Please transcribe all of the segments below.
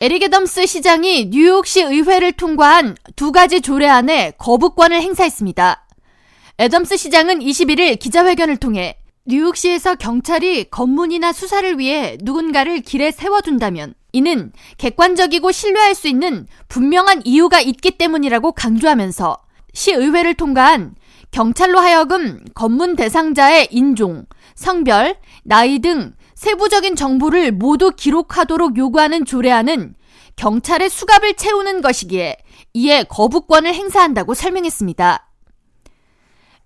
에릭 애덤스 시장이 뉴욕시 의회를 통과한 두 가지 조례안에 거부권을 행사했습니다. 애덤스 시장은 21일 기자회견을 통해 뉴욕시에서 경찰이 검문이나 수사를 위해 누군가를 길에 세워둔다면 이는 객관적이고 신뢰할 수 있는 분명한 이유가 있기 때문이라고 강조하면서 시의회를 통과한 경찰로 하여금 검문 대상자의 인종, 성별, 나이 등 세부적인 정보를 모두 기록하도록 요구하는 조례안은 경찰의 수갑을 채우는 것이기에 이에 거부권을 행사한다고 설명했습니다.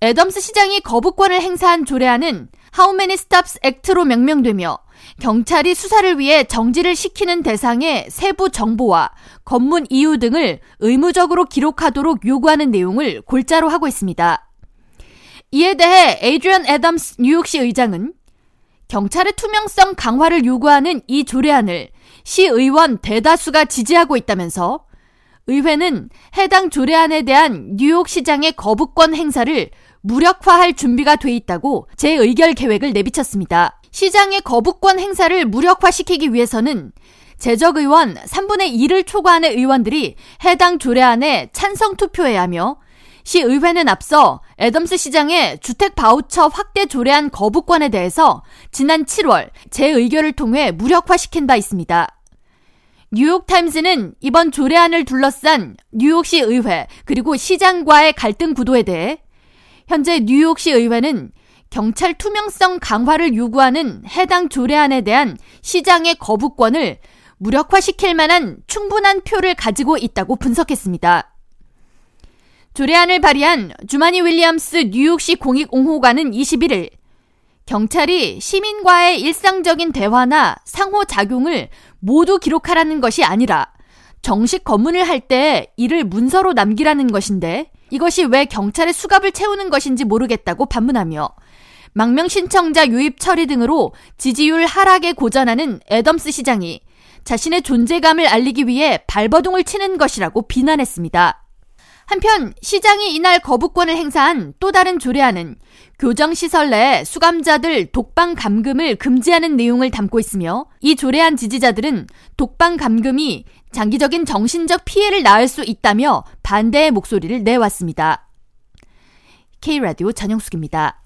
애덤스 시장이 거부권을 행사한 조례안은 How Many Stops Act로 명명되며 경찰이 수사를 위해 정지를 시키는 대상의 세부 정보와 검문 이유 등을 의무적으로 기록하도록 요구하는 내용을 골자로 하고 있습니다. 이에 대해 에이드리언 애덤스 뉴욕시 의장은 경찰의 투명성 강화를 요구하는 이 조례안을 시의원 대다수가 지지하고 있다면서 의회는 해당 조례안에 대한 뉴욕시장의 거부권 행사를 무력화할 준비가 돼 있다고 재의결 계획을 내비쳤습니다. 시장의 거부권 행사를 무력화시키기 위해서는 재적 의원 3분의 2를 초과하는 의원들이 해당 조례안에 찬성 투표해야 하며 시의회는 앞서 애덤스 시장의 주택 바우처 확대 조례안 거부권에 대해서 지난 7월 재의결을 통해 무력화시킨 바 있습니다. 뉴욕타임스는 이번 조례안을 둘러싼 뉴욕시 의회 그리고 시장과의 갈등 구도에 대해 현재 뉴욕시 의회는 경찰 투명성 강화를 요구하는 해당 조례안에 대한 시장의 거부권을 무력화시킬 만한 충분한 표를 가지고 있다고 분석했습니다. 조례안을 발의한 주마니 윌리엄스 뉴욕시 공익5호관은 21일 경찰이 시민과의 일상적인 대화나 상호작용을 모두 기록하라는 것이 아니라 정식 검문을 할 때 이를 문서로 남기라는 것인데 이것이 왜 경찰의 수갑을 채우는 것인지 모르겠다고 반문하며 망명 신청자 유입 처리 등으로 지지율 하락에 고전하는 애덤스 시장이 자신의 존재감을 알리기 위해 발버둥을 치는 것이라고 비난했습니다. 한편 시장이 이날 거부권을 행사한 또 다른 조례안은 교정시설 내 수감자들 독방 감금을 금지하는 내용을 담고 있으며 이 조례안 지지자들은 독방 감금이 장기적인 정신적 피해를 낳을 수 있다며 반대의 목소리를 내왔습니다. K라디오 전영숙입니다.